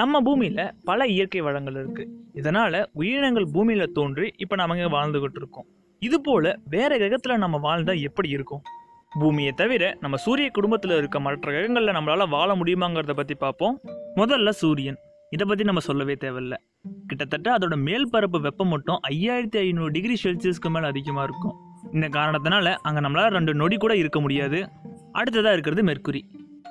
நம்ம பூமியில் பல இயற்கை வளங்கள் இருக்குது இதனால் உயிரினங்கள் பூமியில் தோன்றி இப்போ நம்ம இங்கே வாழ்ந்துகிட்டு இருக்கோம். இது போல் வேறு கிரகத்தில் நம்ம வாழ்ந்தால் எப்படி இருக்கும்? பூமியை தவிர நம்ம சூரிய குடும்பத்தில் இருக்க மற்ற கிரகங்களில் நம்மளால் வாழ முடியுமாங்கிறத பற்றி பார்ப்போம். முதல்ல சூரியன். இதை பற்றி நம்ம சொல்லவே தேவையில்ல. கிட்டத்தட்ட அதோட மேல் பரப்பு வெப்பம் மட்டும் ஐயாயிரத்தி ஐநூறு டிகிரி செல்சியஸ்க்கு மேலே அதிகமாக இருக்கும். இந்த காரணத்தினால அங்கே நம்மளால் ரெண்டு நொடி கூட இருக்க முடியாது. அடுத்ததாக இருக்கிறது மெர்க்குரி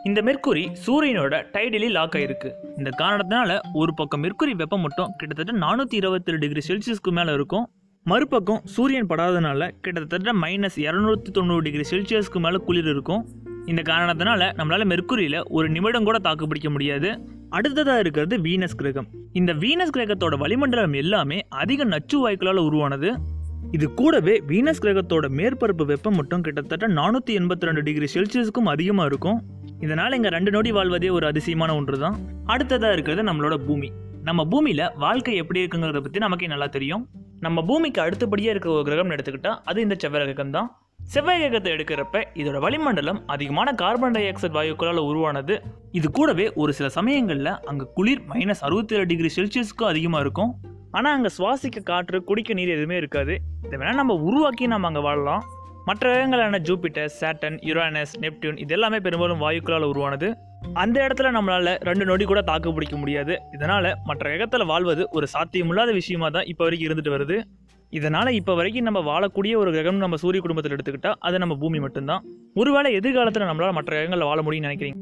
இந்த மெர்க்குரி சூரியனோட டைடலி லாக் ஆயிருக்கு. இந்த காரணத்தினால ஒரு பக்கம் மெர்க்குரி வெப்பம் மட்டும் கிட்டத்தட்ட நானூற்றி இருபத்தேழு டிகிரி செல்சியஸ்க்கு மேலே இருக்கும். மறுபக்கம் சூரியன் படாதனால கிட்டத்தட்ட மைனஸ் இரநூத்தி தொண்ணூறு டிகிரி செல்சியஸ்க்கு மேலே குளிர் இருக்கும். இந்த காரணத்தினால நம்மளால மெர்க்குரியில் ஒரு நிமிடம் கூட தாக்கு பிடிக்க முடியாது. அடுத்ததாக இருக்கிறது வீனஸ் கிரகம். இந்த வீனஸ் கிரகத்தோட வளிமண்டலம் எல்லாமே அதிக நச்சு வாயுக்களால் உருவானது. இது கூடவே வீனஸ் கிரகத்தோட மேற்பரப்பு வெப்பம் மட்டும் கிட்டத்தட்ட நானூற்றி எண்பத்தி ரெண்டு டிகிரி செல்சியஸ்க்கும் அதிகமாக இருக்கும். இதனால் இங்கே ரெண்டு நொடி வாழ்வதே ஒரு அதிசயமான ஒன்று தான் அடுத்ததாக இருக்கிறது நம்மளோட பூமி. நம்ம பூமியில் வாழ்க்கை எப்படி இருக்குங்கிறத பற்றி நமக்கே நல்லா தெரியும். நம்ம பூமிக்கு அடுத்தபடியாக இருக்கிற ஒரு கிரகம்னு எடுத்துக்கிட்டால் அது இந்த செவ்வாய் கிரகம் தான். செவ்வாய் கிரகத்தை எடுக்கிறப்ப இதோட வளிமண்டலம் அதிகமான கார்பன் டை ஆக்சைடு வாயுக்களால் உருவானது. இது கூடவே ஒரு சில சமயங்களில் அங்கே குளிர் மைனஸ் அறுபத்தி ஏழு டிகிரி செல்சியஸ்க்கும் அதிகமாக இருக்கும். ஆனால் அங்கே சுவாசிக்க காற்று குடிக்க நீர் எதுவுமே இருக்காது. இதை வேணால் நம்ம உருவாக்கி நம்ம அங்கே வாழலாம். மற்ற கிரகங்களான ஜூபிட்டர் சாட்டன் யுரானஸ் நெப்டியூன் இது எல்லாமே பெரும்பாலும் வாயுக்களால் உருவானது. அந்த இடத்துல நம்மளால ரெண்டு நொடி கூட தாக்கு பிடிக்க முடியாது. இதனால மற்ற கிரகத்தில் வாழ்வது ஒரு சாத்தியமில்லாத விஷயமா தான் இப்போ வரைக்கும் இருந்துட்டு வருது. இதனால இப்போ வரைக்கும் நம்ம வாழக்கூடிய ஒரு கிரகம் நம்ம சூரிய குடும்பத்தில் எடுத்துக்கிட்டா அது நம்ம பூமி மட்டும்தான். ஒருவேளை எதிர்காலத்தில் நம்மளால மற்ற கிரகங்களில் வாழ முடியும்னு நினைக்கிறீங்க?